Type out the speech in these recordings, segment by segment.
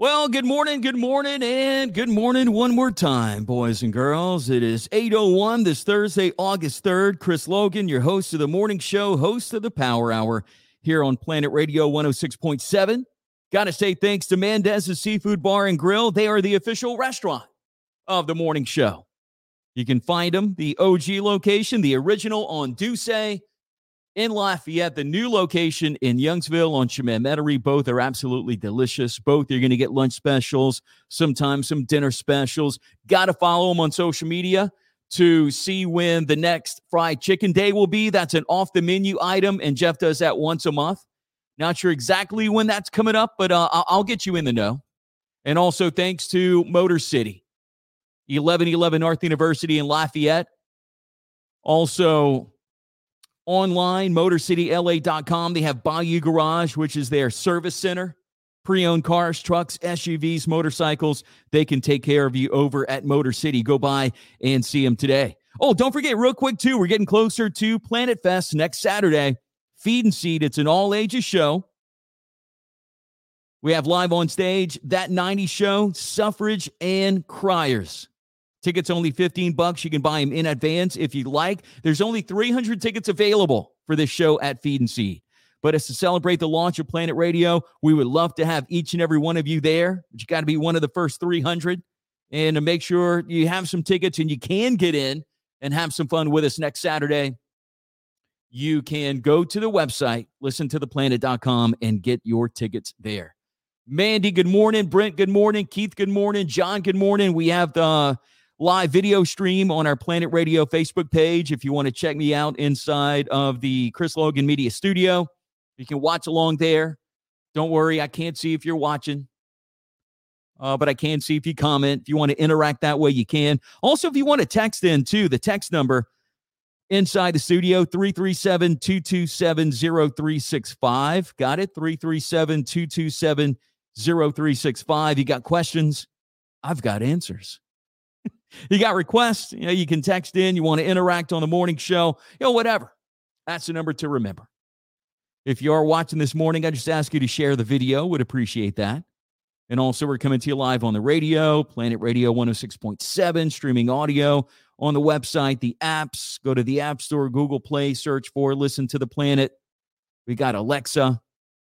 Well, good morning, good morning, and good morning one more time, boys and girls. It is 8.01 this Thursday, August 3rd. Chris Logan, your host of the morning show, host of the Power Hour here on Planet Radio 106.7. Got to say thanks to Mendez's Seafood Bar and Grill. They are the official restaurant of the morning show. You can find them, the OG location, the original on Duce in Lafayette, the new location in Youngsville on Chemin. Both are absolutely delicious. Both you're going to get lunch specials, sometimes some dinner specials. Got to follow them on social media to see when the next fried chicken day will be. That's an off the menu item, and Jeff does that once a month. Not sure exactly when that's coming up, but uh, I'll get you in the know. And also thanks to Motor City, 1111 North University in Lafayette. Also, online, motorcityla.com. They have Bayou Garage, which is their service center. Pre owned cars, trucks, SUVs, motorcycles. They can take care of you over at Motor City. Go by and see them today. Oh, don't forget, real quick, too, we're getting closer to Planet Fest next Saturday. Feed and Seed, it's an all ages show. We have live on stage that 90 show, Suffrage and Criers. Tickets only 15 bucks. You can buy them in advance if you'd like. There's only 300 tickets available for this show at Feed and Seed. But as to celebrate the launch of Planet Radio, we would love to have each and every one of you there. But you got to be one of the first 300 and to make sure you have some tickets and you can get in and have some fun with us next Saturday. You can go to the website, listen to theplanet.com, and get your tickets there. Mandy, good morning. Brent, good morning. Keith, good morning. John, good morning. We have the live video stream on our Planet Radio Facebook page. If you want to check me out inside of the Chris Logan Media Studio, you can watch along there. Don't worry, I can't see if you're watching, uh, but I can see if you comment. If you want to interact that way, you can. Also, if you want to text in too, the text number inside the studio 337 227 0365. Got it? 337 227 0365. You got questions? I've got answers you got requests, you know, you can text in, you want to interact on the morning show, you know, whatever. That's the number to remember. If you are watching this morning, I just ask you to share the video. Would appreciate that. And also, we're coming to you live on the radio, Planet Radio 106.7, streaming audio on the website, the apps. Go to the App Store, Google Play, search for Listen to the Planet. We got Alexa.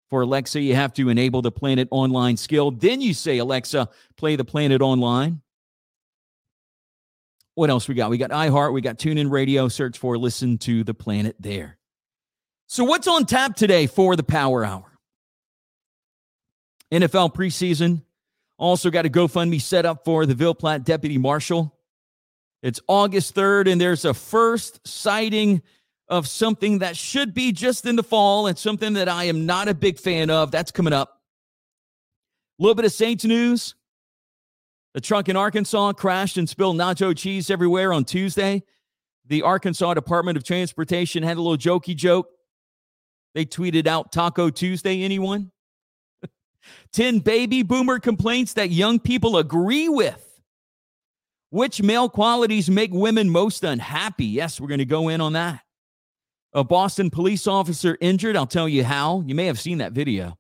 For Alexa, you have to enable the Planet Online skill. Then you say, Alexa, play the Planet Online. What else we got? We got iHeart, we got TuneIn Radio. Search for Listen to the Planet there. So, what's on tap today for the Power Hour? NFL preseason. Also got a GoFundMe set up for the Ville Platte Deputy Marshal. It's August 3rd, and there's a first sighting of something that should be just in the fall and something that I am not a big fan of. That's coming up. A little bit of Saints news. The truck in Arkansas crashed and spilled nacho cheese everywhere on Tuesday. The Arkansas Department of Transportation had a little jokey joke. They tweeted out Taco Tuesday, anyone? 10 baby boomer complaints that young people agree with. Which male qualities make women most unhappy? Yes, we're going to go in on that. A Boston police officer injured. I'll tell you how. You may have seen that video.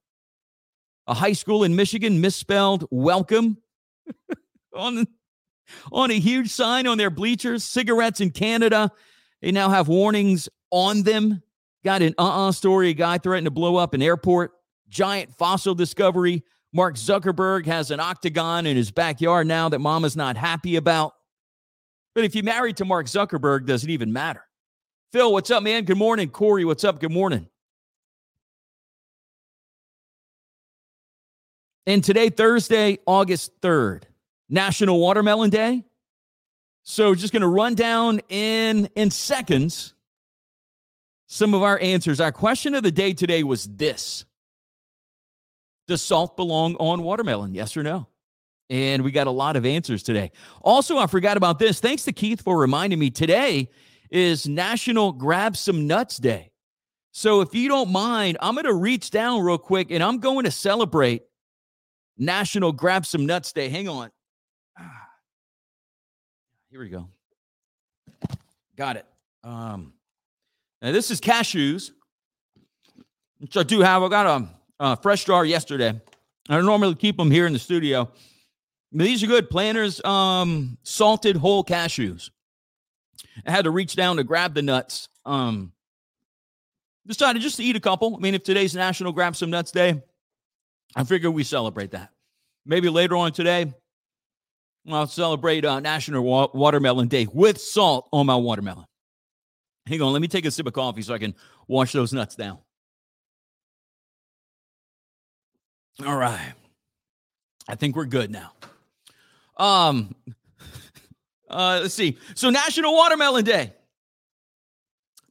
A high school in Michigan misspelled welcome on on a huge sign on their bleachers. Cigarettes in Canada, they now have warnings on them. Got an uh-uh story. A guy threatened to blow up an airport. Giant fossil discovery. Mark Zuckerberg has an octagon in his backyard now that mama's not happy about. But if you're married to Mark Zuckerberg, does it even matter? Phil, what's up, man? Good morning. Corey, what's up? Good morning. And today, Thursday, August 3rd, National Watermelon Day. So just going to run down in in seconds some of our answers. Our question of the day today was this. Does salt belong on watermelon? Yes or no? And we got a lot of answers today. Also, I forgot about this. Thanks to Keith for reminding me. Today is National Grab Some Nuts Day. So if you don't mind, I'm going to reach down real quick and I'm going to celebrate National Grab Some Nuts Day. Hang on. Here we go. Got it. Um, now this is cashews, which I do have. I got a, a fresh jar yesterday. I don't normally keep them here in the studio. These are good. Planters um, salted whole cashews. I had to reach down to grab the nuts. Um, decided just to eat a couple. I mean, if today's National Grab Some Nuts Day, I figure we celebrate that. Maybe later on today, I'll celebrate uh, National Wa- Watermelon Day with salt on my watermelon. Hang on, let me take a sip of coffee so I can wash those nuts down. All right. I think we're good now. Um uh let's see. So National Watermelon Day.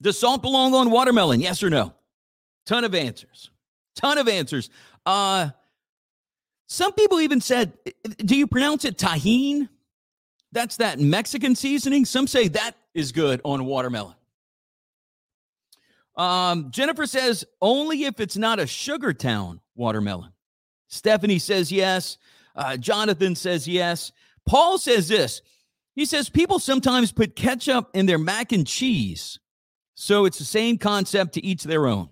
Does salt belong on watermelon? Yes or no? Ton of answers. Ton of answers. Uh some people even said, do you pronounce it Tajín? That's that Mexican seasoning. Some say that is good on watermelon. Um, Jennifer says only if it's not a sugar town watermelon. Stephanie says yes. Uh, Jonathan says yes. Paul says this. He says people sometimes put ketchup in their mac and cheese. So it's the same concept to each their own.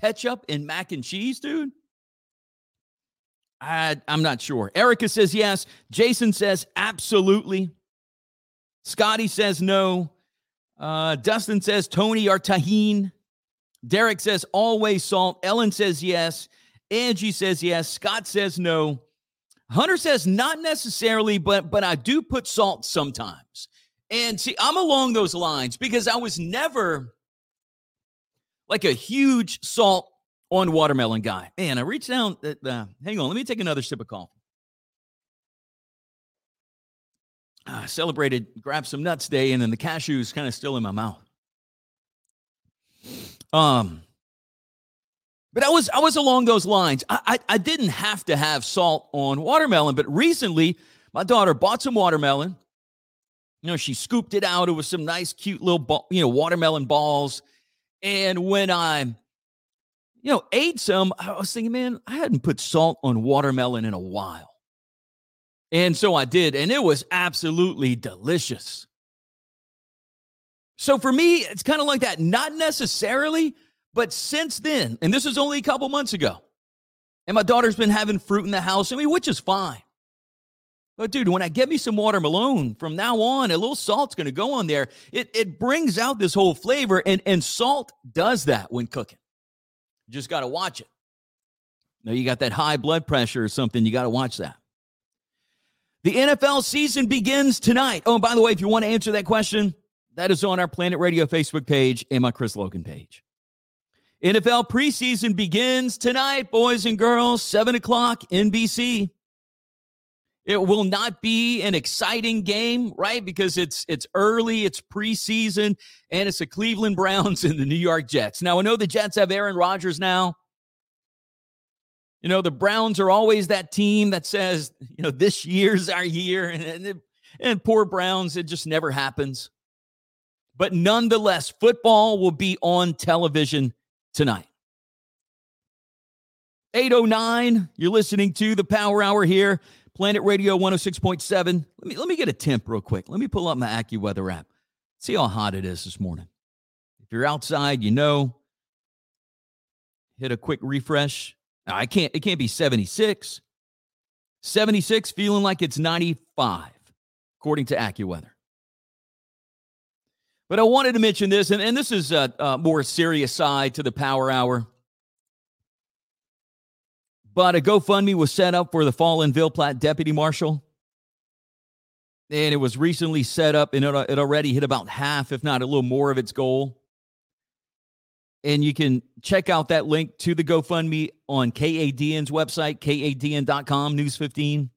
Ketchup and mac and cheese, dude? I, I'm not sure. Erica says yes. Jason says absolutely. Scotty says no. Uh, Dustin says Tony or Tajín. Derek says always salt. Ellen says yes. Angie says yes. Scott says no. Hunter says not necessarily, but but I do put salt sometimes. And see, I'm along those lines because I was never like a huge salt on watermelon guy. Man, I reached down. Uh, hang on, let me take another sip of coffee. I celebrated, grabbed some nuts day, and then the cashews kind of still in my mouth. Um, but I was I was along those lines. I, I, I didn't have to have salt on watermelon, but recently my daughter bought some watermelon. You know, she scooped it out. It was some nice, cute little, ball, you know, watermelon balls. And when I you know, ate some, I was thinking, man, I hadn't put salt on watermelon in a while. And so I did, and it was absolutely delicious. So for me, it's kind of like that. Not necessarily, but since then, and this is only a couple months ago, and my daughter's been having fruit in the house, I mean, which is fine. But dude, when I get me some watermelon from now on, a little salt's to go on there. It it brings out this whole flavor, and and salt does that when cooking. You just got to watch it. Now you got that high blood pressure or something, you got to watch that. The NFL season begins tonight. Oh, and by the way, if you want to answer that question, that is on our Planet Radio Facebook page and my Chris Logan page. NFL preseason begins tonight, boys and girls, 7 o'clock, NBC. It will not be an exciting game, right? Because it's it's early, it's preseason, and it's the Cleveland Browns and the New York Jets. Now I know the Jets have Aaron Rodgers now. You know, the Browns are always that team that says, you know, this year's our year. And, and, and poor Browns, it just never happens. But nonetheless, football will be on television tonight. 809, you're listening to the Power Hour here. Planet Radio 106.7. Let me let me get a temp real quick. Let me pull up my AccuWeather app. See how hot it is this morning. If you're outside, you know. Hit a quick refresh. I can't it can't be 76. 76 feeling like it's 95 according to AccuWeather. But I wanted to mention this, and, and this is a, a more serious side to the power hour. But a GoFundMe was set up for the fallen Ville Platte deputy marshal. And it was recently set up and uh, it already hit about half, if not a little more of its goal. And you can check out that link to the GoFundMe on KADN's website, kadn.com, News 15.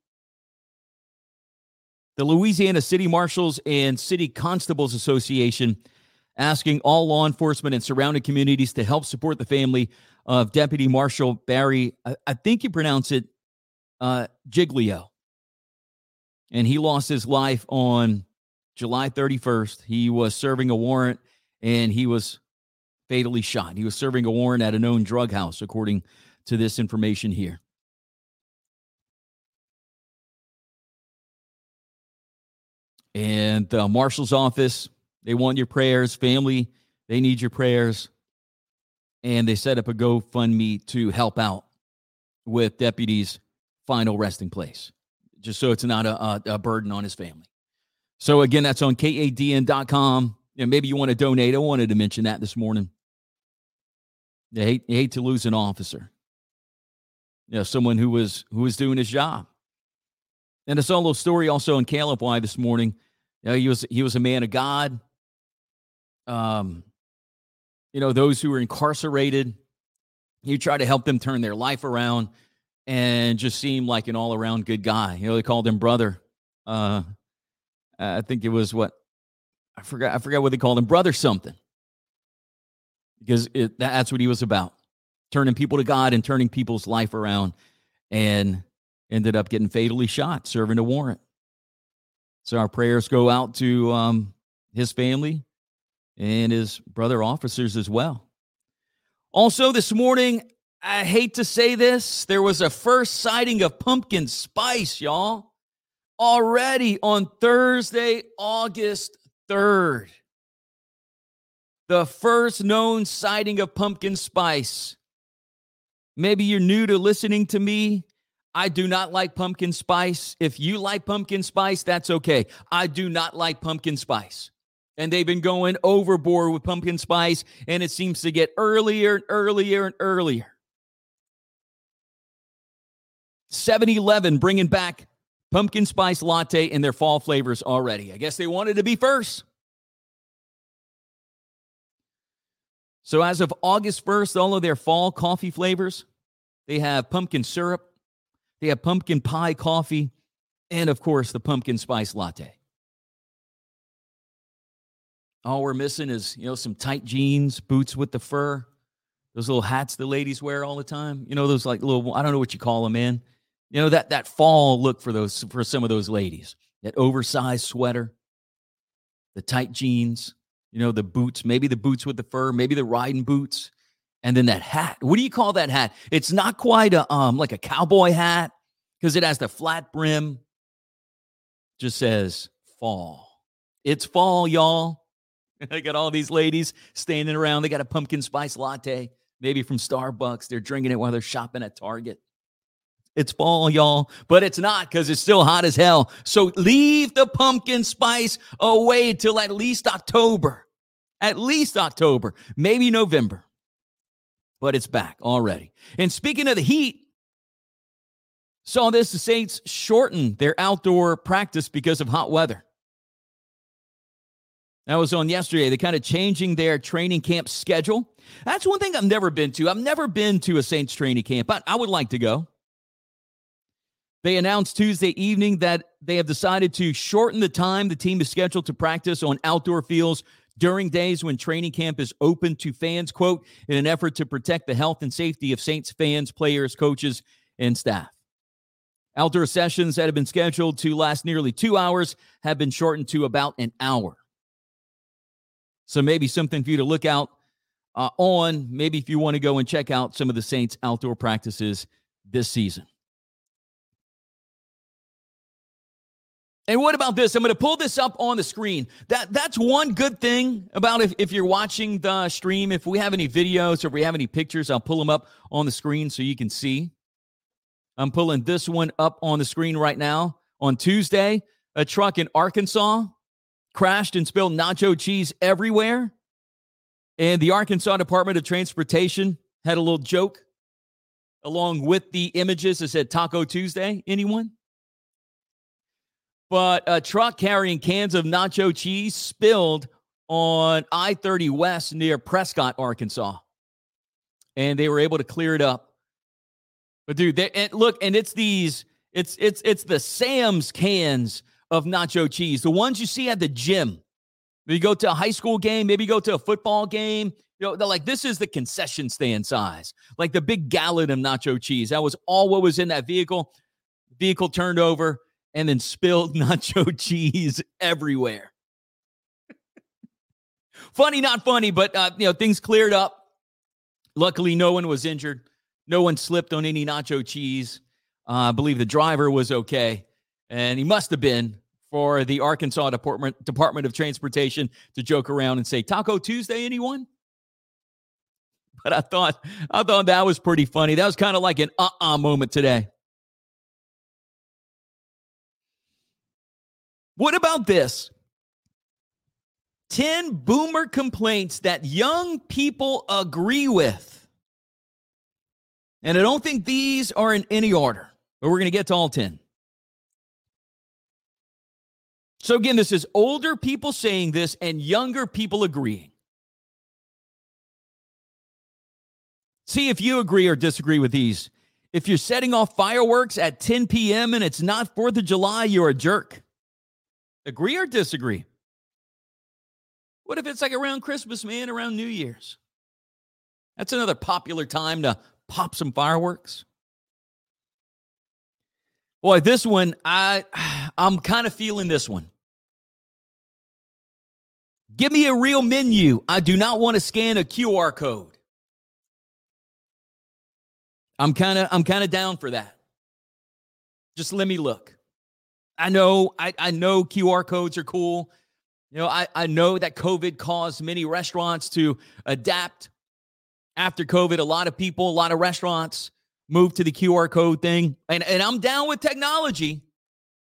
The Louisiana City Marshals and City Constables Association asking all law enforcement and surrounding communities to help support the family of Deputy Marshal Barry, I, I think you pronounce it uh, Giglio. And he lost his life on July 31st. He was serving a warrant and he was fatally shot. He was serving a warrant at a known drug house, according to this information here. And the marshal's office, they want your prayers. Family, they need your prayers and they set up a GoFundMe to help out with deputy's final resting place, just so it's not a, a, a burden on his family. So again, that's on kadn.com. And maybe you want to donate. I wanted to mention that this morning. You hate, you hate to lose an officer. You know, someone who was who was doing his job. And I saw a little story also in KLFY this morning. You know, he was he was a man of God. Um, you know, those who were incarcerated, You try to help them turn their life around and just seemed like an all around good guy. You know, they called him brother. Uh, I think it was what I forgot. I forgot what they called him, brother something, because it, that's what he was about, turning people to God and turning people's life around, and ended up getting fatally shot serving a warrant. So our prayers go out to um, his family and his brother officers as well. Also, this morning, I hate to say this, there was a first sighting of pumpkin spice, y'all, already on Thursday, August 3rd. The first known sighting of pumpkin spice. Maybe you're new to listening to me. I do not like pumpkin spice. If you like pumpkin spice, that's okay. I do not like pumpkin spice. And they've been going overboard with pumpkin spice, and it seems to get earlier and earlier and earlier. 7 Eleven bringing back pumpkin spice latte in their fall flavors already. I guess they wanted to be first. So, as of August 1st, all of their fall coffee flavors, they have pumpkin syrup, they have pumpkin pie coffee, and of course, the pumpkin spice latte. All we're missing is, you know, some tight jeans, boots with the fur, those little hats the ladies wear all the time. You know, those like little, I don't know what you call them, man. You know, that that fall look for those for some of those ladies. That oversized sweater, the tight jeans, you know, the boots, maybe the boots with the fur, maybe the riding boots and then that hat. What do you call that hat? It's not quite a um like a cowboy hat because it has the flat brim. Just says fall. It's fall, y'all. I got all these ladies standing around. They got a pumpkin spice latte, maybe from Starbucks. They're drinking it while they're shopping at Target. It's fall, y'all, but it's not because it's still hot as hell. So leave the pumpkin spice away till at least October. At least October, maybe November but it's back already. And speaking of the heat, saw this the Saints shorten their outdoor practice because of hot weather. That was on yesterday. They're kind of changing their training camp schedule. That's one thing I've never been to. I've never been to a Saints training camp, but I would like to go. They announced Tuesday evening that they have decided to shorten the time the team is scheduled to practice on outdoor fields during days when training camp is open to fans, quote, in an effort to protect the health and safety of Saints fans, players, coaches, and staff. Outdoor sessions that have been scheduled to last nearly two hours have been shortened to about an hour. So maybe something for you to look out uh, on. Maybe if you want to go and check out some of the Saints outdoor practices this season. And what about this? I'm going to pull this up on the screen. That that's one good thing about if, if you're watching the stream. If we have any videos or if we have any pictures, I'll pull them up on the screen so you can see. I'm pulling this one up on the screen right now. On Tuesday, a truck in Arkansas crashed and spilled nacho cheese everywhere. And the Arkansas Department of Transportation had a little joke along with the images that said Taco Tuesday. Anyone? But a truck carrying cans of nacho cheese spilled on I 30 West near Prescott, Arkansas. And they were able to clear it up. But dude, they, and look, and it's these, it's it's it's the Sam's cans of nacho cheese, the ones you see at the gym. Maybe you go to a high school game, maybe you go to a football game. You know, they're like, this is the concession stand size, like the big gallon of nacho cheese. That was all what was in that vehicle. Vehicle turned over and then spilled nacho cheese everywhere. funny, not funny, but uh, you know things cleared up. Luckily, no one was injured. No one slipped on any nacho cheese. Uh, I believe the driver was okay, and he must have been for the Arkansas Department Department of Transportation to joke around and say Taco Tuesday. Anyone? but I thought I thought that was pretty funny. That was kind of like an uh-uh moment today. What about this? 10 boomer complaints that young people agree with. And I don't think these are in any order, but we're going to get to all 10. So, again, this is older people saying this and younger people agreeing. See if you agree or disagree with these. If you're setting off fireworks at 10 p.m. and it's not 4th of July, you're a jerk. Agree or disagree? What if it's like around Christmas, man, around New Year's? That's another popular time to pop some fireworks. Boy, this one, I I'm kind of feeling this one. Give me a real menu. I do not want to scan a QR code. I'm kind of I'm kind of down for that. Just let me look. I know I, I know QR codes are cool. You know, I, I know that COVID caused many restaurants to adapt after COVID. A lot of people, a lot of restaurants moved to the QR code thing. And, and I'm down with technology.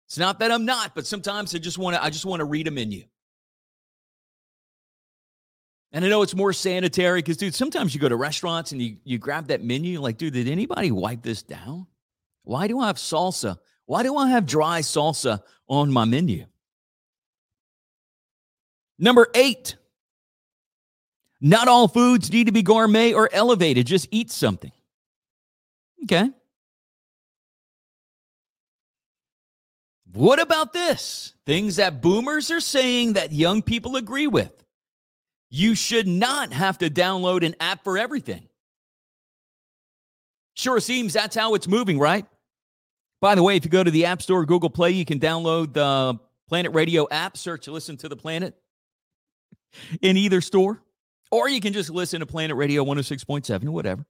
It's not that I'm not, but sometimes I just want to I just want to read a menu. And I know it's more sanitary because, dude, sometimes you go to restaurants and you, you grab that menu, like, dude, did anybody wipe this down? Why do I have salsa? Why do I have dry salsa on my menu? Number eight, not all foods need to be gourmet or elevated. Just eat something. Okay. What about this? Things that boomers are saying that young people agree with. You should not have to download an app for everything. Sure seems that's how it's moving, right? By the way, if you go to the App Store, Google Play, you can download the Planet Radio app, search Listen to the Planet in either store, or you can just listen to Planet Radio 106.7 or whatever.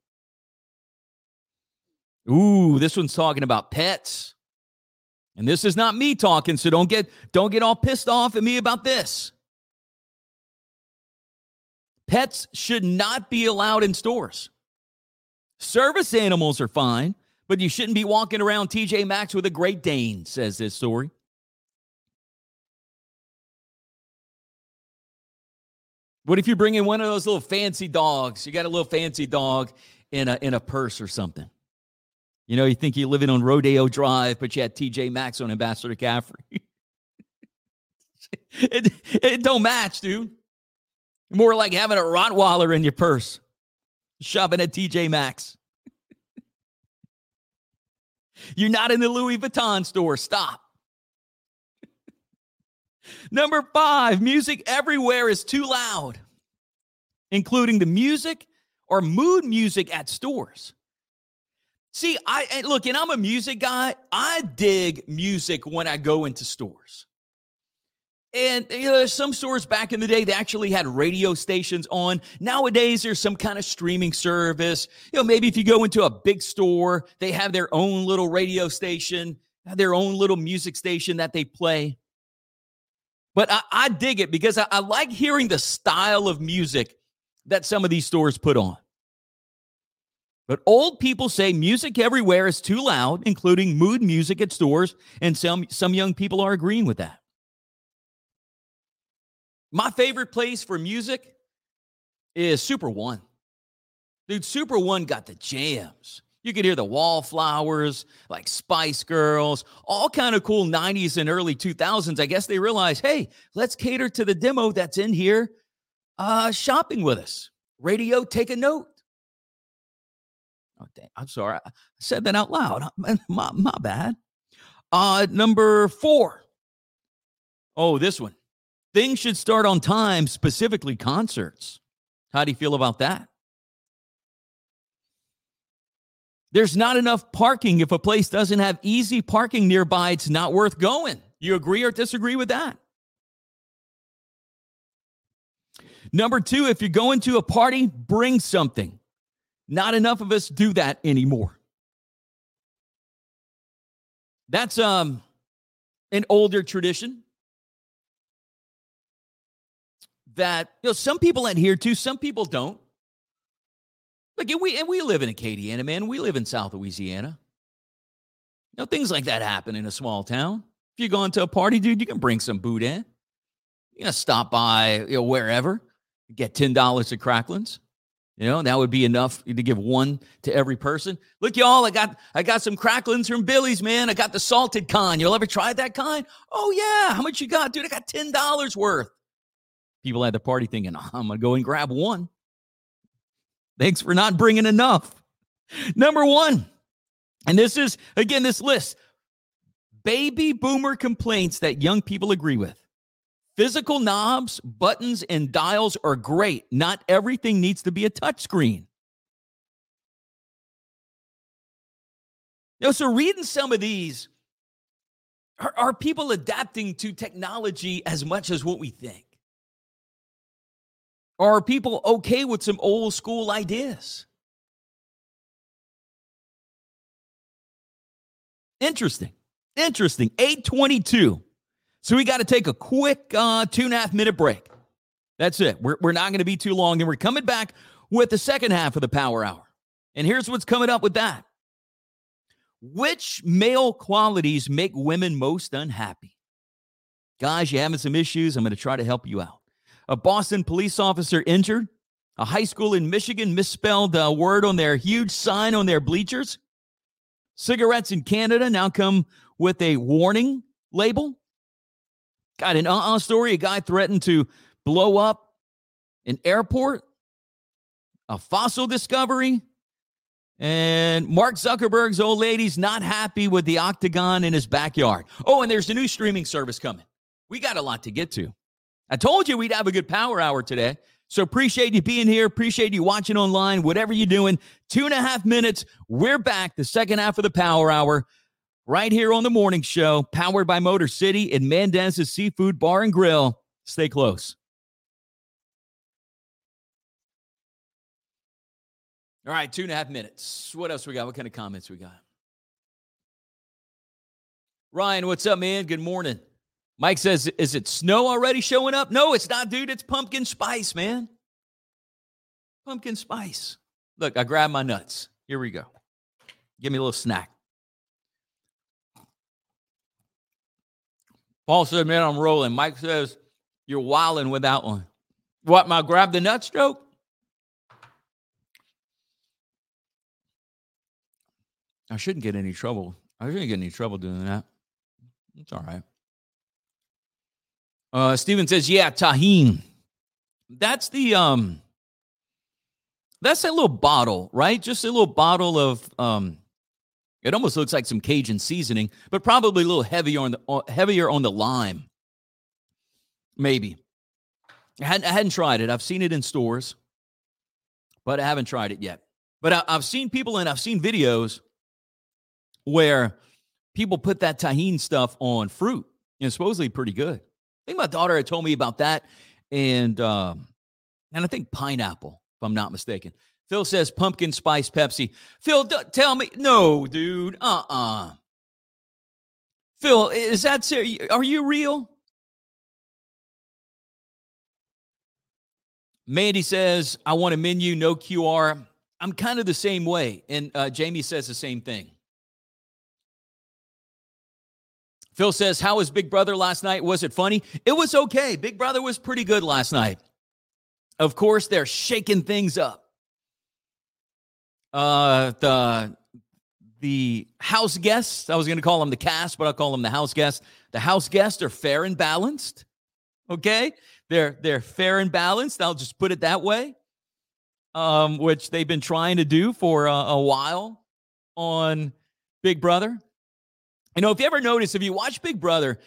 Ooh, this one's talking about pets. And this is not me talking, so don't get don't get all pissed off at me about this. Pets should not be allowed in stores. Service animals are fine, but you shouldn't be walking around TJ Maxx with a Great Dane, says this story. What if you bring in one of those little fancy dogs? You got a little fancy dog in a in a purse or something. You know, you think you're living on Rodeo Drive, but you had TJ Maxx on Ambassador Caffery. it, it don't match, dude. More like having a Rottweiler in your purse, shopping at TJ Maxx. You're not in the Louis Vuitton store. Stop. Number five, music everywhere is too loud, including the music or mood music at stores. See, I look, and I'm a music guy. I dig music when I go into stores. And you know, there's some stores back in the day they actually had radio stations on. Nowadays, there's some kind of streaming service. You know, maybe if you go into a big store, they have their own little radio station, their own little music station that they play. But I, I dig it because I, I like hearing the style of music that some of these stores put on. But old people say music everywhere is too loud, including mood music at stores, and some, some young people are agreeing with that. My favorite place for music is Super One. Dude, Super One got the jams. You could hear the Wallflowers, like Spice Girls, all kind of cool 90s and early 2000s. I guess they realized, hey, let's cater to the demo that's in here uh, shopping with us. Radio, take a note. Oh, dang, I'm sorry. I said that out loud. My, my bad. Uh, number four. Oh, this one. Things should start on time, specifically concerts. How do you feel about that? There's not enough parking. If a place doesn't have easy parking nearby, it's not worth going. You agree or disagree with that? Number two, if you're going to a party, bring something. Not enough of us do that anymore. That's um an older tradition that you know some people adhere to, some people don't. Like we and we live in Acadiana, man. We live in South Louisiana. You know, things like that happen in a small town. If you're going to a party, dude, you can bring some boudin. You know, stop by you know, wherever, get ten dollars at Cracklins. You know, that would be enough to give one to every person. Look, y'all, I got I got some cracklings from Billy's, man. I got the salted kind. You'll ever tried that kind? Oh yeah. How much you got, dude? I got ten dollars worth. People at the party thinking, oh, I'm gonna go and grab one. Thanks for not bringing enough. Number one, and this is again this list: baby boomer complaints that young people agree with. Physical knobs, buttons, and dials are great. Not everything needs to be a touchscreen. Know, so reading some of these, are, are people adapting to technology as much as what we think? Are people okay with some old school ideas? Interesting. Interesting. 822. So we got to take a quick uh, two and a half minute break. That's it. We're, we're not going to be too long. And we're coming back with the second half of the power hour. And here's what's coming up with that. Which male qualities make women most unhappy? Guys, you having some issues? I'm going to try to help you out. A Boston police officer injured. A high school in Michigan misspelled a word on their huge sign on their bleachers. Cigarettes in Canada now come with a warning label. Got an uh-uh story. A guy threatened to blow up an airport. A fossil discovery. And Mark Zuckerberg's old lady's not happy with the octagon in his backyard. Oh, and there's a new streaming service coming. We got a lot to get to. I told you we'd have a good power hour today. So appreciate you being here. Appreciate you watching online, whatever you're doing. Two and a half minutes. We're back, the second half of the power hour right here on the morning show, powered by Motor City and Mendez's Seafood Bar and Grill. Stay close. All right, two and a half minutes. What else we got? What kind of comments we got? Ryan, what's up, man? Good morning. Mike says, Is it snow already showing up? No, it's not, dude. It's pumpkin spice, man. Pumpkin spice. Look, I grabbed my nuts. Here we go. Give me a little snack. Paul said, Man, I'm rolling. Mike says, You're wilding with that one. What, my grab the nut stroke? I shouldn't get any trouble. I shouldn't get any trouble doing that. It's all right. Uh, Steven says, Yeah, Tajín. That's the um that's a little bottle, right? Just a little bottle of um it almost looks like some Cajun seasoning, but probably a little heavier on the uh, heavier on the lime. Maybe. I hadn't, I hadn't tried it. I've seen it in stores, but I haven't tried it yet. But I, I've seen people and I've seen videos where people put that Tajín stuff on fruit, and it's supposedly pretty good. I think my daughter had told me about that, and um, and I think pineapple, if I'm not mistaken. Phil says pumpkin spice Pepsi. Phil, d- tell me, no, dude, uh uh Phil, is that serious? Are you real? Mandy says, I want a menu, no QR. I'm kind of the same way. And uh, Jamie says the same thing. Phil says, How was Big Brother last night? Was it funny? It was okay. Big Brother was pretty good last night. Of course, they're shaking things up. Uh, the the house guests, I was going to call them the cast, but I'll call them the house guests. The house guests are fair and balanced. Okay? They're they're fair and balanced. I'll just put it that way. Um, which they've been trying to do for a, a while on Big Brother. You know, if you ever notice, if you watch Big Brother,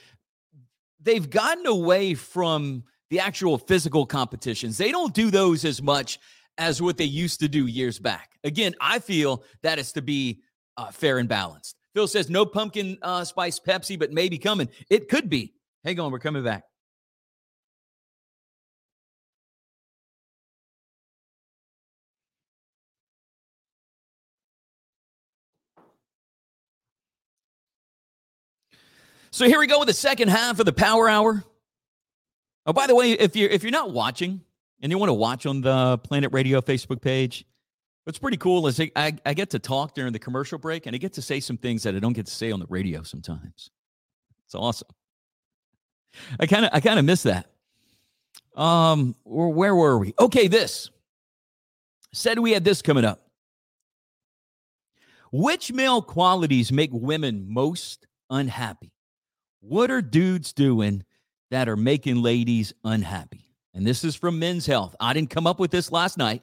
they've gotten away from the actual physical competitions. They don't do those as much as what they used to do years back. Again, I feel that is to be uh, fair and balanced. Phil says no pumpkin uh, spice Pepsi, but maybe coming. It could be. Hang on, we're coming back. So here we go with the second half of the Power Hour. Oh, by the way, if you're if you're not watching and you want to watch on the Planet Radio Facebook page, What's pretty cool is I, I, I get to talk during the commercial break and I get to say some things that I don't get to say on the radio sometimes. It's awesome. I kind of I kind of miss that. Um, where were we? Okay, this said we had this coming up. Which male qualities make women most unhappy? What are dudes doing that are making ladies unhappy? And this is from Men's Health. I didn't come up with this last night.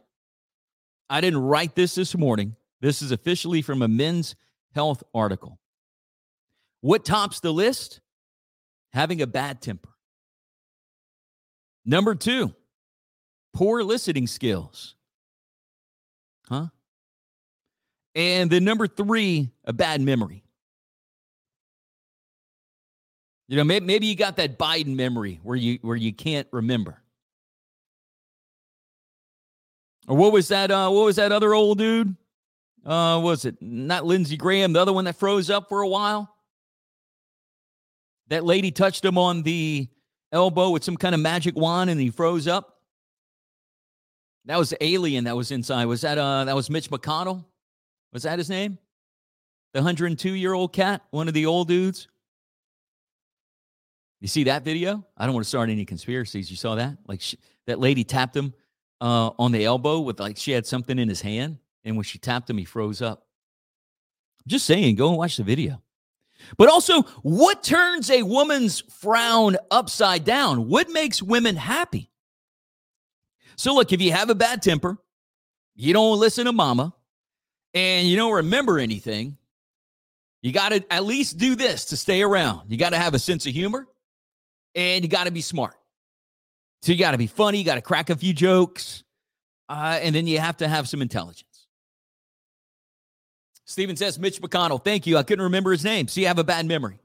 I didn't write this this morning. This is officially from a Men's Health article. What tops the list? Having a bad temper. Number two, poor listening skills. Huh? And then number three, a bad memory. You know, maybe, maybe you got that Biden memory where you where you can't remember. Or what was that? Uh, what was that other old dude? Uh, was it not Lindsey Graham, the other one that froze up for a while? That lady touched him on the elbow with some kind of magic wand and he froze up. That was the alien that was inside. Was that uh that was Mitch McConnell? Was that his name? The 102 year old cat, one of the old dudes. You see that video? I don't want to start any conspiracies. You saw that? Like she, that lady tapped him uh, on the elbow with like she had something in his hand, and when she tapped him, he froze up. Just saying, go and watch the video. But also, what turns a woman's frown upside down? What makes women happy? So, look, if you have a bad temper, you don't listen to mama, and you don't remember anything, you got to at least do this to stay around. You got to have a sense of humor and you got to be smart. So, you got to be funny, you got to crack a few jokes, uh, and then you have to have some intelligence. Steven says, Mitch McConnell, thank you. I couldn't remember his name. See, I have a bad memory.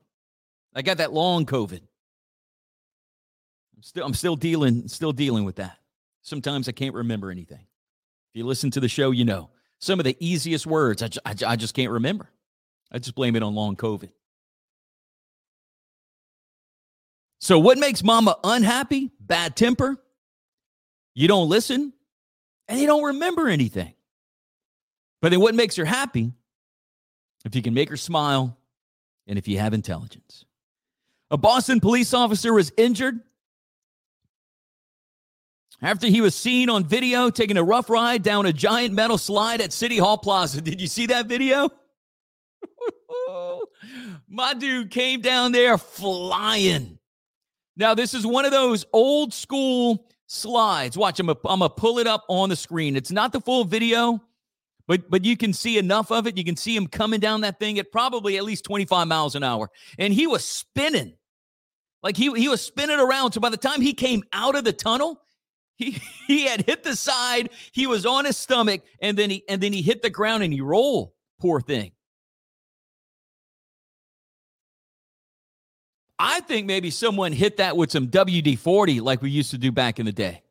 I got that long COVID. I'm still, I'm still dealing, still dealing with that. Sometimes I can't remember anything. If you listen to the show, you know some of the easiest words I, I, I just can't remember. I just blame it on long COVID. So, what makes mama unhappy? Bad temper. You don't listen and you don't remember anything. But then, what makes her happy? if you can make her smile, and if you have intelligence. A Boston police officer was injured after he was seen on video taking a rough ride down a giant metal slide at City Hall Plaza. Did you see that video? My dude came down there flying. Now, this is one of those old school slides. Watch, I'm going to pull it up on the screen. It's not the full video, but but you can see enough of it. You can see him coming down that thing at probably at least 25 miles an hour. And he was spinning. Like he, he was spinning around. So by the time he came out of the tunnel, he he had hit the side, he was on his stomach, and then he and then he hit the ground and he rolled. Poor thing. I think maybe someone hit that with some WD 40 like we used to do back in the day.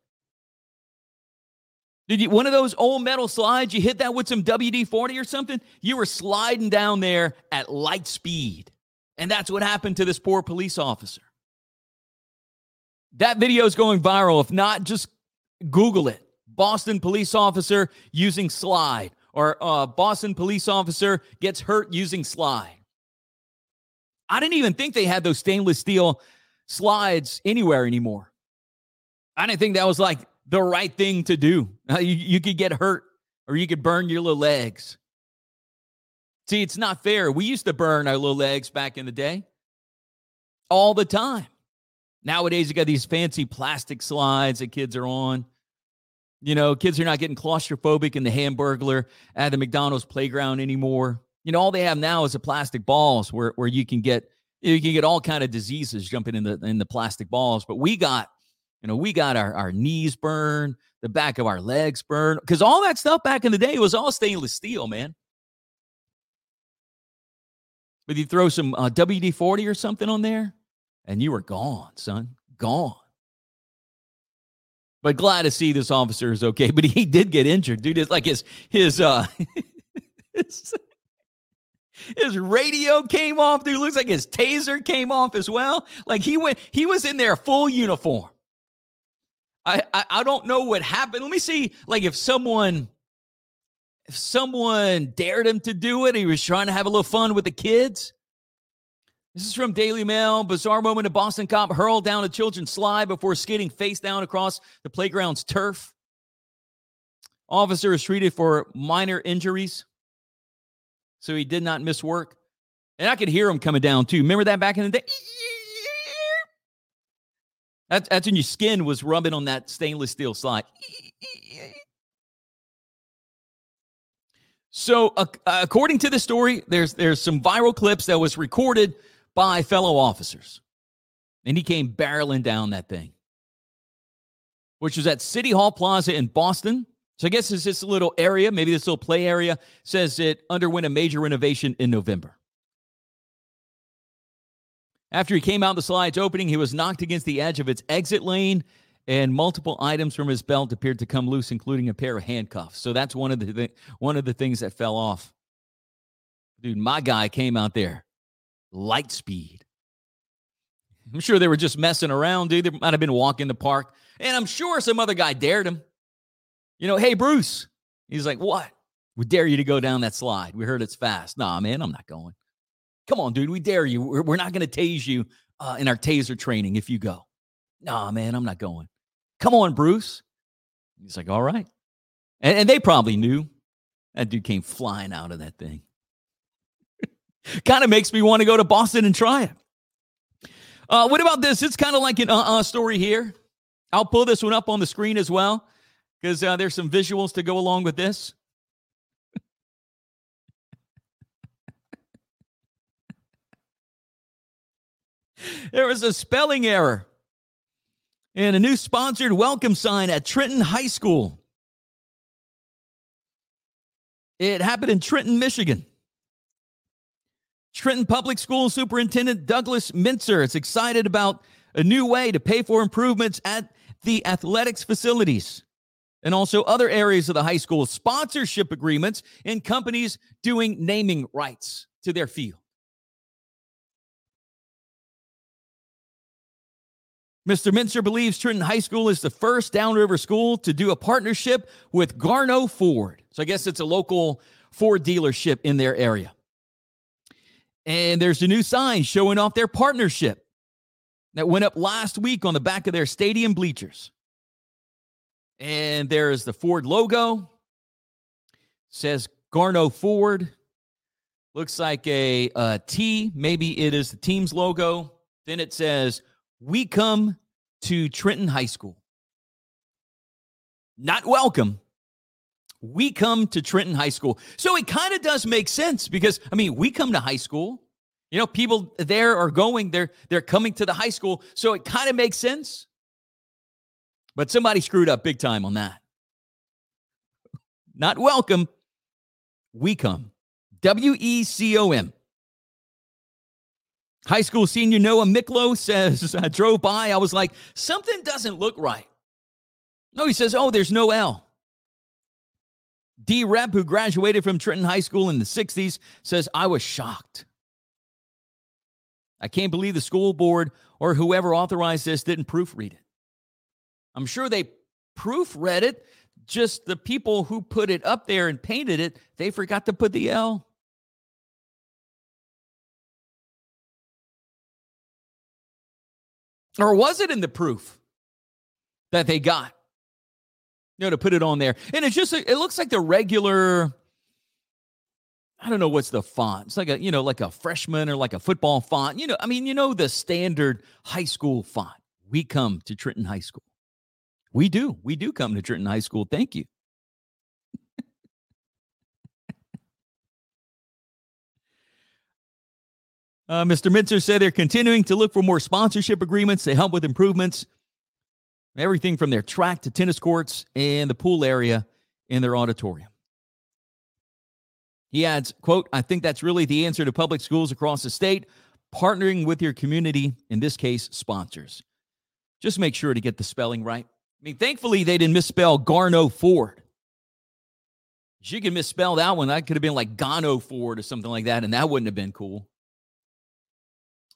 Did you one of those old metal slides? You hit that with some WD 40 or something? You were sliding down there at light speed. And that's what happened to this poor police officer. That video is going viral. If not, just Google it. Boston police officer using slide, or uh, Boston police officer gets hurt using slide. I didn't even think they had those stainless steel slides anywhere anymore. I didn't think that was like the right thing to do. You, you could get hurt or you could burn your little legs. See, it's not fair. We used to burn our little legs back in the day all the time. Nowadays, you got these fancy plastic slides that kids are on. You know, kids are not getting claustrophobic in the hamburglar at the McDonald's playground anymore. You know, all they have now is the plastic balls where, where you can get you can get all kind of diseases jumping in the in the plastic balls. But we got you know, we got our, our knees burned, the back of our legs burned, because all that stuff back in the day was all stainless steel, man. But you throw some uh, WD 40 or something on there, and you were gone, son. Gone. But glad to see this officer is okay. But he did get injured, dude. It's like his his uh his, his radio came off, dude. Looks like his taser came off as well. Like he went, he was in there full uniform. I, I, I don't know what happened. Let me see, like if someone if someone dared him to do it, he was trying to have a little fun with the kids. This is from Daily Mail. Bizarre moment: a Boston cop hurled down a children's slide before skidding face down across the playground's turf. Officer is treated for minor injuries, so he did not miss work. And I could hear him coming down too. Remember that back in the day? That's, that's when your skin was rubbing on that stainless steel slide. So, uh, according to the story, there's there's some viral clips that was recorded by fellow officers, and he came barreling down that thing, which was at City Hall Plaza in Boston. So, I guess it's this little area, maybe this little play area, says it underwent a major renovation in November. After he came out of the slide's opening, he was knocked against the edge of its exit lane and multiple items from his belt appeared to come loose, including a pair of handcuffs. So that's one of the th- one of the things that fell off. Dude, my guy came out there, light speed. I'm sure they were just messing around, dude. They might have been walking the park, and I'm sure some other guy dared him. You know, hey Bruce. He's like, what? We dare you to go down that slide. We heard it's fast. Nah, man, I'm not going. Come on, dude. We dare you. We're, we're not going to tase you uh, in our taser training if you go. Nah, man, I'm not going. Come on, Bruce. He's like, all right. And, and they probably knew that dude came flying out of that thing. kind of makes me want to go to Boston and try it. Uh, what about this? It's kind of like an uh-uh story here. I'll pull this one up on the screen as well because uh, there's some visuals to go along with this. there was a spelling error and a new sponsored welcome sign at Trenton High School. It happened in Trenton, Michigan. Trenton Public School Superintendent Douglas Mintzer is excited about a new way to pay for improvements at the athletics facilities and also other areas of the high school, sponsorship agreements, and companies doing naming rights to their field. Mr. Mintzer believes Trenton High School is the first downriver school to do a partnership with Gorno Ford. So I guess it's a local Ford dealership in their area. And there's a new sign showing off their partnership that went up last week on the back of their stadium bleachers. And there's the Ford logo. Says Gorno Ford. Looks like a, a T. Maybe it is the team's logo. Then it says we come to Trenton High School. Not welcome. We come to Trenton High School. So it kind of does make sense because, I mean, we come to high school. You know, people there are going, they're they're coming to the high school. So it kind of makes sense. But somebody screwed up big time on that. Not welcome. We come. W E C O M. High school senior Noah Miklo says, I drove by. I was like, something doesn't look right. No, he says, oh, there's no L. D Rep, who graduated from Trenton High School in the 60s, says, I was shocked. I can't believe the school board or whoever authorized this didn't proofread it. I'm sure they proofread it, just the people who put it up there and painted it, they forgot to put the L. Or was it in the proof that they got? You know, to put it on there. And it's just, it looks like the regular, I don't know what's the font. It's like a, you know, like a freshman or like a football font. You know, I mean, you know, the standard high school font. We come to Trenton High School. We do. We do come to Trenton High School. Thank you. Uh, Mr. Mintzer said they're continuing to look for more sponsorship agreements to help with improvements, everything from their track to tennis courts and the pool area in their auditorium. He adds, quote, I think that's really the answer to public schools across the state, partnering with your community, in this case, sponsors. Just make sure to get the spelling right. I mean, thankfully, they didn't misspell Gorno Ford. She could misspell that one. That could have been like Gano Ford or something like that, and that wouldn't have been cool.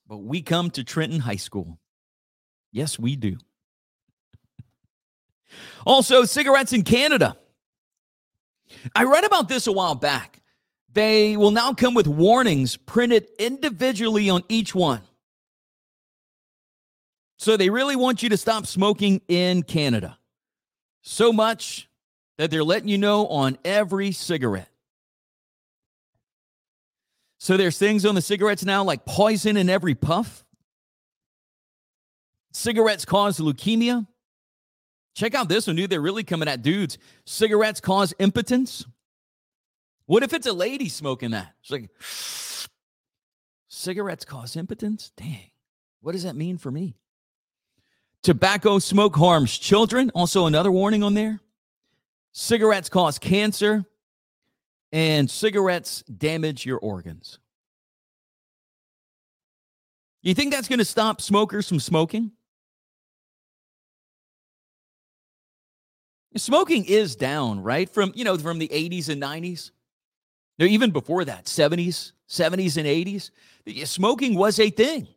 But we come to Trenton High School. Yes, we do. Also, cigarettes in Canada. I read about this a while back. They will now come with warnings printed individually on each one. So they really want you to stop smoking in Canada. So much that they're letting you know on every cigarette. So there's things on the cigarettes now like poison in every puff. Cigarettes cause leukemia. Check out this one, dude. They're really coming at dudes. Cigarettes cause impotence. What if it's a lady smoking that? It's like, cigarettes cause impotence? Dang. What does that mean for me? Tobacco smoke harms children. Also, another warning on there. Cigarettes cause cancer, and cigarettes damage your organs. You think that's going to stop smokers from smoking? Smoking is down, right? From, you know, from the 80s and 90s. No, even before that, 70s, 70s and 80s. Smoking was a thing.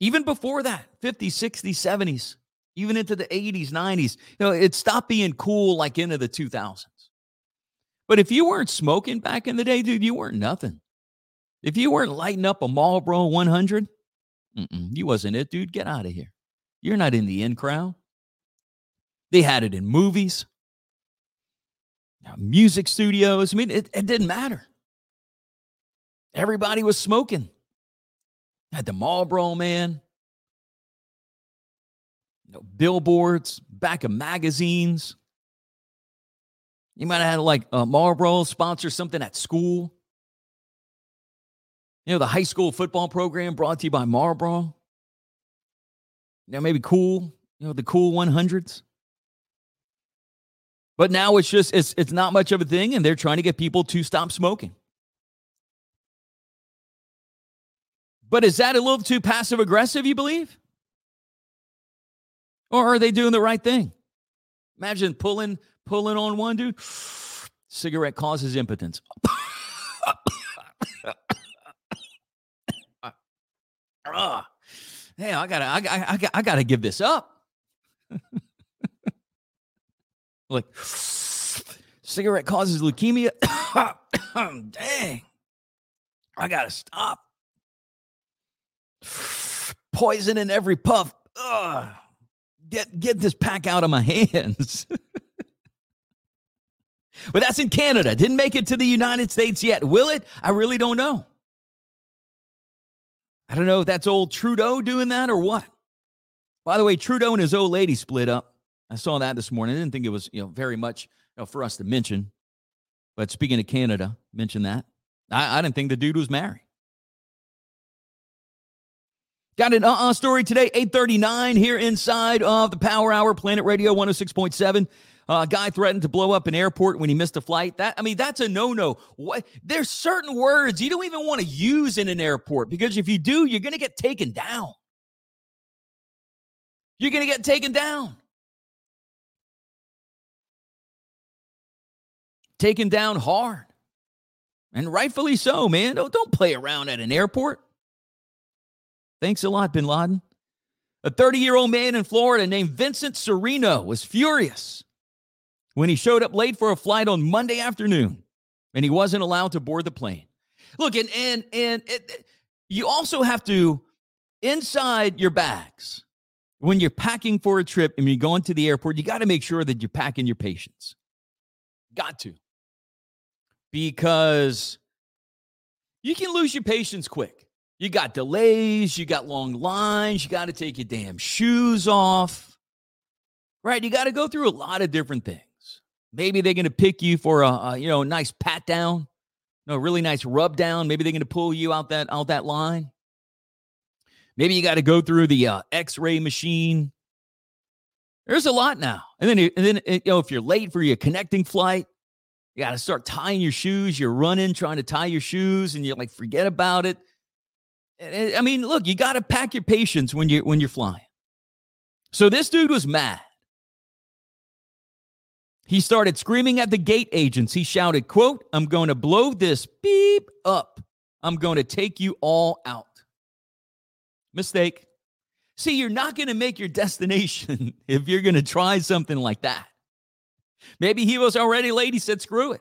Even before that, 50s, 60s, 70s, even into the 80s, 90s. You know, it stopped being cool like into the 2000s. But if you weren't smoking back in the day, dude, you weren't nothing. If you weren't lighting up a Marlboro 100, you wasn't it, dude. Get out of here. You're not in the in crowd. They had it in movies, music studios. I mean, it, it didn't matter. Everybody was smoking. Had the Marlboro man, you know, billboards, back of magazines. You might have had like a Marlboro sponsor something at school. You know, the high school football program brought to you by Marlboro. You know, maybe cool, you know, the cool 100s. But now it's just it's it's not much of a thing and they're trying to get people to stop smoking. But is that a little too passive aggressive, you believe? Or are they doing the right thing? Imagine pulling pulling on one dude. Cigarette causes impotence. uh, hey, I gotta, I, I, I, gotta give this up. like, cigarette causes leukemia. Dang, I gotta stop. Poison in every puff. Ugh. Get get this pack out of my hands. but that's in Canada. Didn't make it to the United States yet. Will it? I really don't know. I don't know if that's old Trudeau doing that or what. By the way, Trudeau and his old lady split up. I saw that this morning. I didn't think it was, you know, very much you know, for us to mention. But speaking of Canada, mention that. I, I didn't think the dude was married. Got an uh-uh story today, 839 here inside of the Power Hour, Planet Radio 106.7. A uh, guy threatened to blow up an airport when he missed a flight. That I mean, that's a no-no. What there's certain words you don't even want to use in an airport because if you do, you're gonna get taken down. You're gonna get taken down. Taken down hard. And rightfully so, man. Don't, don't play around at an airport. Thanks a lot, bin Laden. A 30 year old man in Florida named Vincent Sereno was furious when he showed up late for a flight on Monday afternoon and he wasn't allowed to board the plane. Look, and and and it, you also have to inside your bags when you're packing for a trip and you're going to the airport, you got to make sure that you're packing your patience. Got to. Because you can lose your patience quick. You got delays, you got long lines, you got to take your damn shoes off. Right? You got to go through a lot of different things. Maybe they're going to pick you for a, a, you know, nice pat down, no, really nice rub down. Maybe they're going to pull you out that out that line. Maybe you got to go through the uh, X-ray machine. There's a lot now, and then and then you know if you're late for your connecting flight, you got to start tying your shoes. You're running trying to tie your shoes, and you like forget about it. I mean, look, you got to pack your patience when you're when you're flying. So this dude was mad. He started screaming at the gate agents. He shouted, quote, I'm going to blow this beep up. I'm going to take you all out. Mistake. See, you're not going to make your destination if you're going to try something like that. Maybe he was already late. He said, screw it.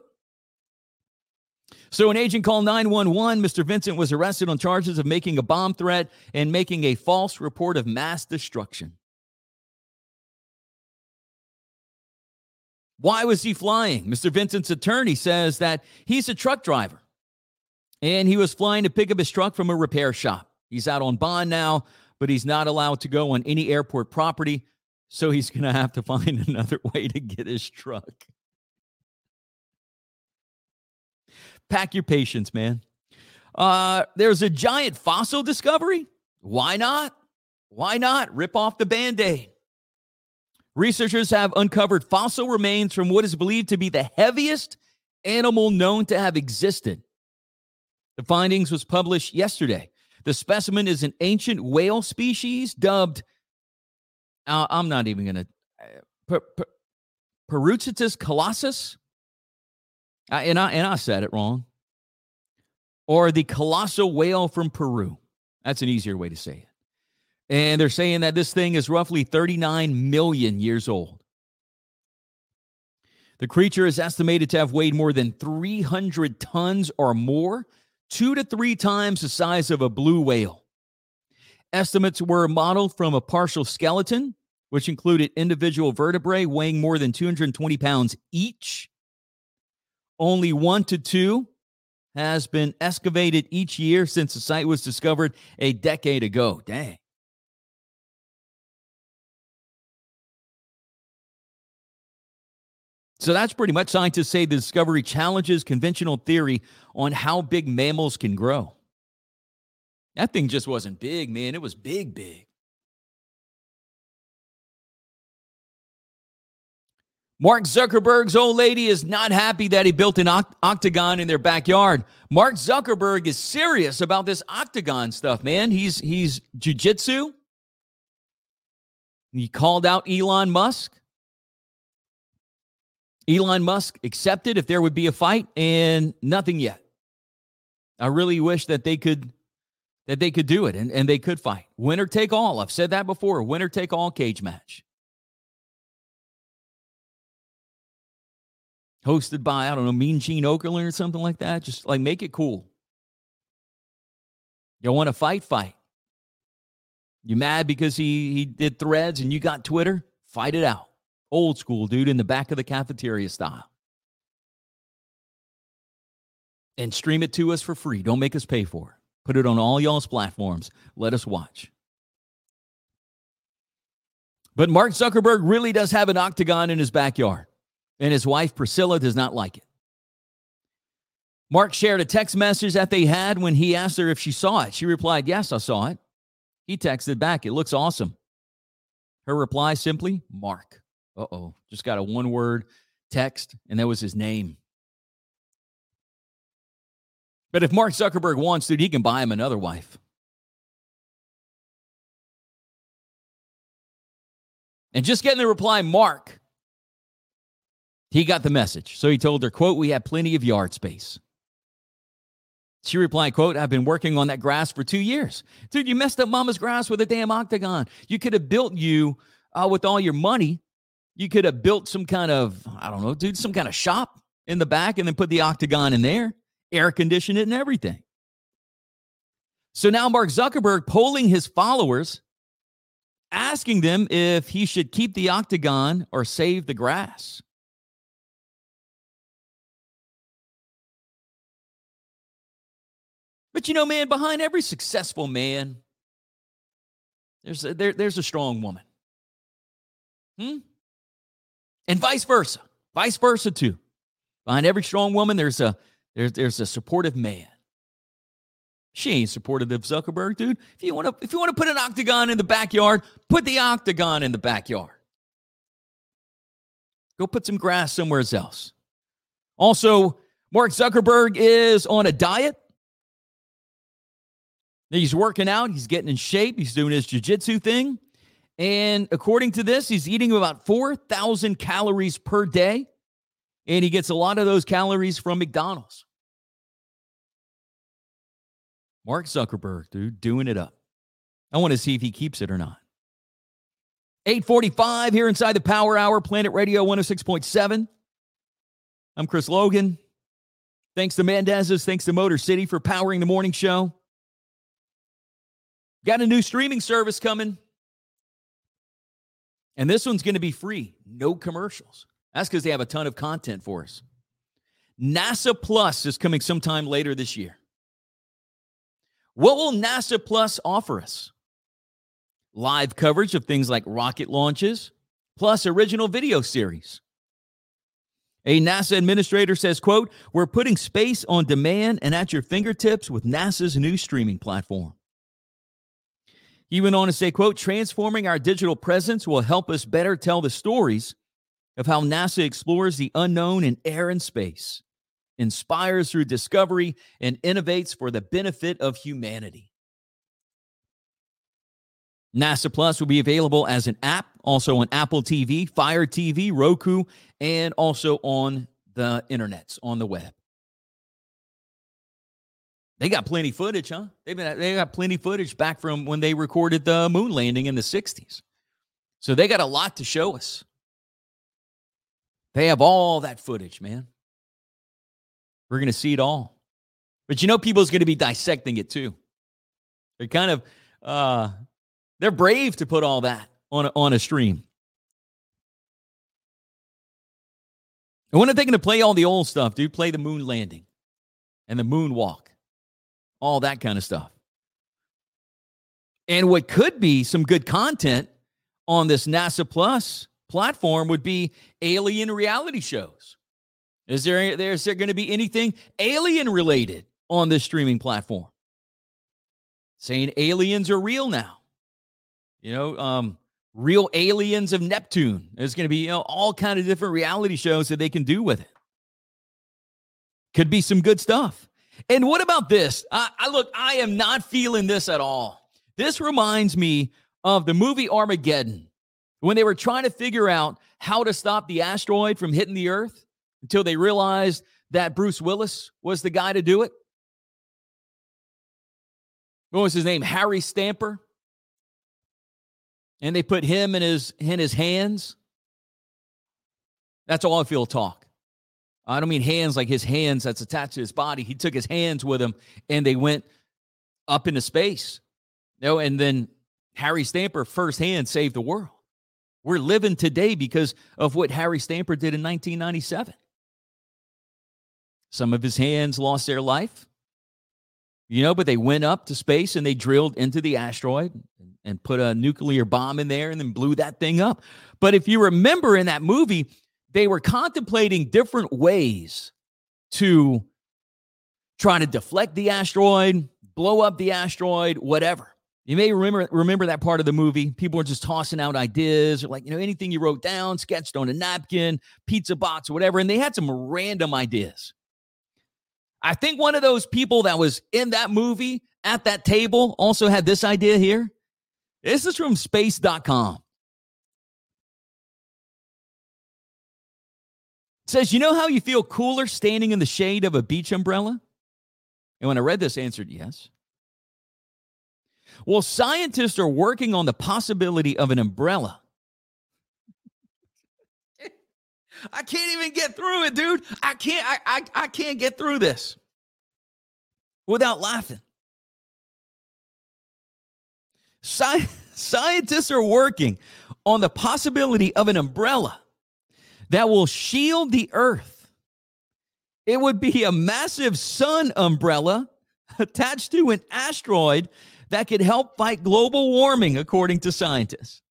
So, an agent called 911. Mr. Vincent was arrested on charges of making a bomb threat and making a false report of mass destruction. Why was he flying? Mr. Vincent's attorney says that he's a truck driver and he was flying to pick up his truck from a repair shop. He's out on bond now, but he's not allowed to go on any airport property. So he's going to have to find another way to get his truck. Pack your patience, man. Uh, there's a giant fossil discovery. Why not? Why not rip off the band aid? Researchers have uncovered fossil remains from what is believed to be the heaviest animal known to have existed. The findings was published yesterday. The specimen is an ancient whale species dubbed, uh, I'm not even going to, uh, per, colossus. Uh, and, I, and I said it wrong. Or the colossal whale from Peru. That's an easier way to say it. And they're saying that this thing is roughly 39 million years old. The creature is estimated to have weighed more than 300 tons or more, two to three times the size of a blue whale. Estimates were modeled from a partial skeleton, which included individual vertebrae weighing more than 220 pounds each. Only one to two has been excavated each year since the site was discovered a decade ago. Dang. So that's pretty much scientists say the discovery challenges conventional theory on how big mammals can grow. That thing just wasn't big, man. It was big, big. Mark Zuckerberg's old lady is not happy that he built an oct- octagon in their backyard. Mark Zuckerberg is serious about this octagon stuff, man. He's he's jujitsu. He called out Elon Musk. Elon Musk accepted if there would be a fight and nothing yet. I really wish that they could that they could do it and, and they could fight. Winner take all. I've said that before. Winner take all cage match. Hosted by, I don't know, Mean Gene Okerlund or something like that. Just like make it cool. You want to fight? Fight. You mad because he he did threads and you got Twitter? Fight it out. Old school, dude, in the back of the cafeteria style. And stream it to us for free. Don't make us pay for it. Put it on all y'all's platforms. Let us watch. But Mark Zuckerberg really does have an octagon in his backyard, and his wife Priscilla does not like it. Mark shared a text message that they had when he asked her if she saw it. She replied, Yes, I saw it. He texted back, It looks awesome. Her reply simply, Mark. Uh oh. Just got a one word text, and that was his name. But if Mark Zuckerberg wants to, he can buy him another wife. And just getting the reply, Mark, he got the message. So he told her, quote, we have plenty of yard space. She replied, quote, I've been working on that grass for two years. Dude, you messed up mama's grass with a damn octagon. You could have built you uh, with all your money you could have built some kind of, I don't know, dude, some kind of shop in the back and then put the octagon in there, air condition it and everything. So now Mark Zuckerberg polling his followers, asking them if he should keep the octagon or save the grass. But you know, man, behind every successful man, there's a, there, there's a strong woman. Hmm? and vice versa. Vice versa too. Behind every strong woman, there's a there's there's a supportive man. She ain't supportive of Zuckerberg, dude. If you want to if you want to put an octagon in the backyard, put the octagon in the backyard. Go put some grass somewhere else. Also, Mark Zuckerberg is on a diet. He's working out, he's getting in shape, he's doing his jiu-jitsu thing. And according to this, he's eating about 4,000 calories per day. And he gets a lot of those calories from McDonald's. Mark Zuckerberg, dude, doing it up. I want to see if he keeps it or not. 845 here inside the Power Hour, Planet Radio 106.7. I'm Chris Logan. Thanks to Mendez's, thanks to Motor City for powering the morning show. Got a new streaming service coming. And this one's going to be free, no commercials. That's because they have a ton of content for us. NASA Plus is coming sometime later this year. What will NASA Plus offer us? live coverage of things like rocket launches, plus original video series. A NASA administrator says, quote, we're putting space on demand and at your fingertips with NASA's new streaming platform. He went on to say, quote, transforming our digital presence will help us better tell the stories of how NASA explores the unknown in air and space, inspires through discovery, and innovates for the benefit of humanity. NASA Plus will be available as an app, also on Apple TV, Fire TV, Roku, and also on the internets, on the web. They got plenty footage, huh? They've been they got plenty footage back from when they recorded the moon landing in the 60s. So they got a lot to show us. They have all that footage, man. We're going to see it all. But you know people's going to be dissecting it too. They're kind of uh they're brave to put all that on a, on a stream. And when are they to play all the old stuff, dude? Play the moon landing and the moonwalk, all that kind of stuff. And what could be some good content on this NASA Plus platform would be alien reality shows. Is there, is there going to be anything alien related on this streaming platform? Saying aliens are real now. You know, um, real aliens of Neptune. There's going to be you know all kind of different reality shows that they can do with it. Could be some good stuff. And what about this? I, I look, I am not feeling this at all. This reminds me of the movie Armageddon when they were trying to figure out how to stop the asteroid from hitting the Earth until they realized that Bruce Willis was the guy to do it. What was his name? Harry Stamper and they put him in his in his hands. That's all I feel talk. I don't mean hands like his hands that's attached to his body. He took his hands with him and they went up into space. You know, and then Harry Stamper firsthand saved the world. We're living today because of what Harry Stamper did in 1997. Some of his hands lost their life, you know, but they went up to space and they drilled into the asteroid and put a nuclear bomb in there and then blew that thing up. But if you remember in that movie, they were contemplating different ways to try to deflect the asteroid, blow up the asteroid, whatever. You may remember remember that part of the movie. People were just tossing out ideas, or like you know anything you wrote down, sketched on a napkin, pizza box, or whatever, and they had some random ideas. I think one of those people that was in that movie at that table also had this idea here. This is from space.com. says, You know how you feel cooler standing in the shade of a beach umbrella? And when I read this, I answered yes. Well, scientists are working on the possibility of an umbrella. I can't even get through it, dude. I can't I, I, I can't get through this without laughing. Sci- scientists are working on the possibility of an umbrella that will shield the earth. It would be a massive sun umbrella attached to an asteroid that could help fight global warming, according to scientists.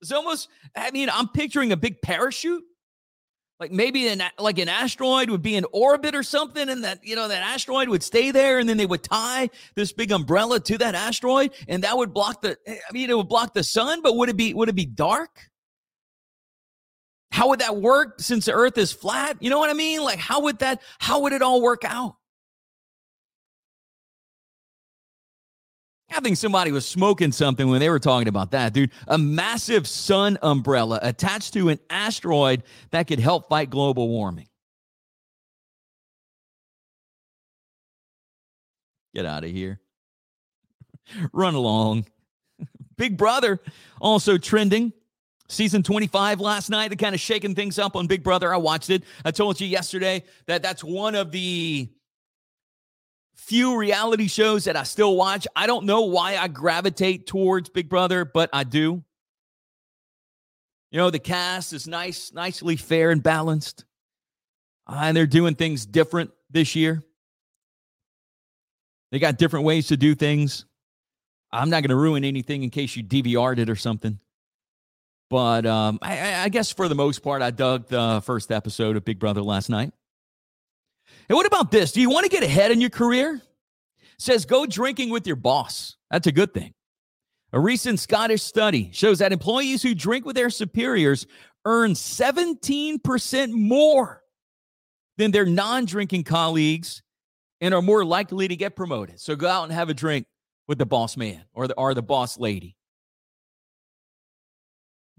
It's almost, I mean, I'm picturing a big parachute like maybe an like an asteroid would be in orbit or something and that you know that asteroid would stay there and then they would tie this big umbrella to that asteroid and that would block the i mean it would block the sun but would it be would it be dark how would that work since the earth is flat you know what i mean like how would that how would it all work out I think somebody was smoking something when they were talking about that, dude. A massive sun umbrella attached to an asteroid that could help fight global warming. Get out of here. Run along. Big Brother also trending. Season 25 last night, they kind of shaking things up on Big Brother. I watched it. I told you yesterday that that's one of the few reality shows that I still watch. I don't know why I gravitate towards Big Brother, but I do. You know, the cast is nice, nicely fair and balanced. Uh, and they're doing things different this year. They got different ways to do things. I'm not going to ruin anything in case you DVR'd it or something. But um, I, I, guess for the most part, I dug the first episode of Big Brother last night. And what about this? Do you want to get ahead in your career? says go drinking with your boss. That's a good thing. A recent Scottish study shows that employees who drink with their superiors earn 17% more than their non drinking colleagues and are more likely to get promoted. So go out and have a drink with the boss man or the, or the boss lady.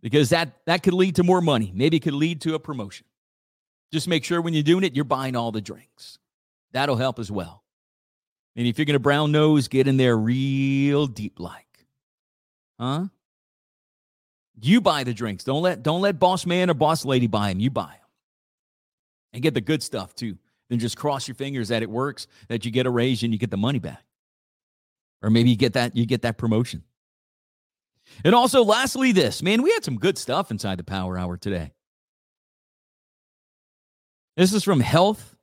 Because that, that could lead to more money. Maybe it could lead to a promotion. Just make sure when you're doing it, you're buying all the drinks. That'll help as well. And if you're to brown nose, get in there real deep like. Huh? You buy the drinks. Don't let don't let boss man or boss lady buy them. You buy them. And get the good stuff too. Then just cross your fingers that it works, that you get a raise and you get the money back. Or maybe you get that you get that promotion. And also lastly this, man, we had some good stuff inside the power hour today. This is from Health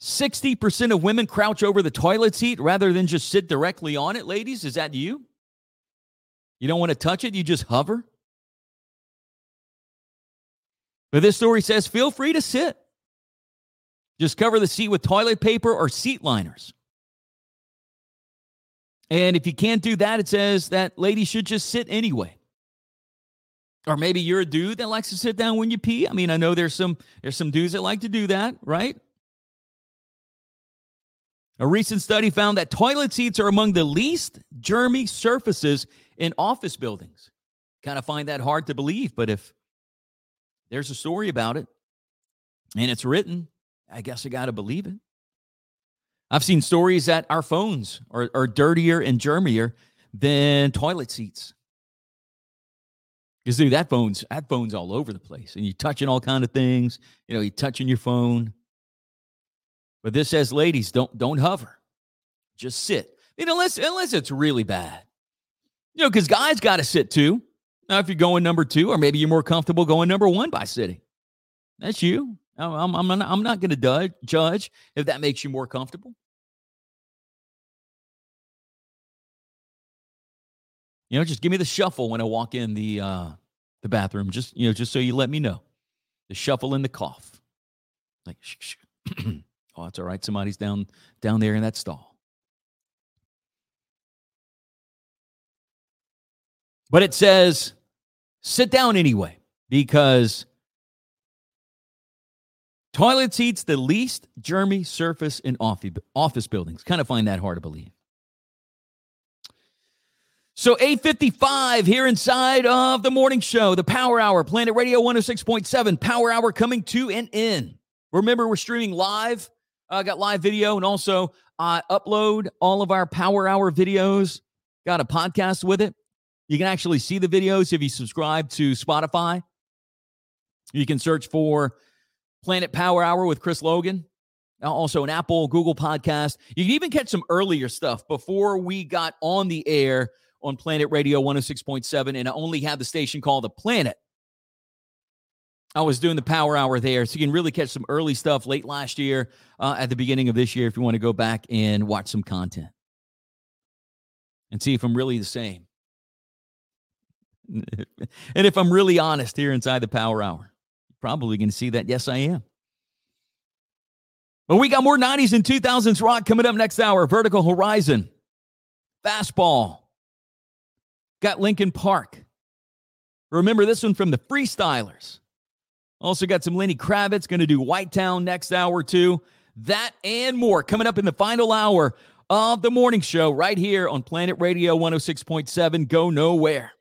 60% of women crouch over the toilet seat rather than just sit directly on it, ladies. Is that you? You don't want to touch it, you just hover? But this story says feel free to sit. Just cover the seat with toilet paper or seat liners. And if you can't do that, it says that lady should just sit anyway. Or maybe you're a dude that likes to sit down when you pee. I mean, I know there's some there's some dudes that like to do that, right? A recent study found that toilet seats are among the least germy surfaces in office buildings. Kind of find that hard to believe, but if there's a story about it and it's written, I guess I got to believe it. I've seen stories that our phones are, are dirtier and germier than toilet seats. Because dude, that phone's that phone's all over the place, and you're touching all kind of things. You know, you're touching your phone. But this says, ladies, don't don't hover. Just sit. I mean, unless unless it's really bad. You know, because guys got to sit too. Now, if you're going number two, or maybe you're more comfortable going number one by sitting. That's you. I'm, I'm, not, I'm not going to judge if that makes you more comfortable. You know, just give me the shuffle when I walk in the uh, the bathroom. Just you know, just so you let me know. The shuffle and the cough. Like, Oh, it's all right. Somebody's down down there in that stall. But it says sit down anyway because toilet seats the least germy surface in office buildings. Kind of find that hard to believe. So 855 here inside of the morning show, the Power Hour, Planet Radio 106.7, Power Hour coming to an end. Remember, we're streaming live uh, got live video and also uh, upload all of our Power Hour videos. Got a podcast with it. You can actually see the videos if you subscribe to Spotify. You can search for Planet Power Hour with Chris Logan. Also, an Apple, Google podcast. You can even catch some earlier stuff before we got on the air on Planet Radio 106.7. And I only had the station called The Planet. I was doing the power hour there, so you can really catch some early stuff late last year, uh, at the beginning of this year, if you want to go back and watch some content and see if I'm really the same. and if I'm really honest here inside the power hour, probably going to see that. Yes, I am. But we got more 90s and 2000s rock coming up next hour. Vertical Horizon, Fastball, got Linkin Park. Remember this one from the Freestylers. Also got some Lenny Kravitz going to do White Town next hour too. That and more coming up in the final hour of the morning show right here on Planet Radio 106.7. Go nowhere.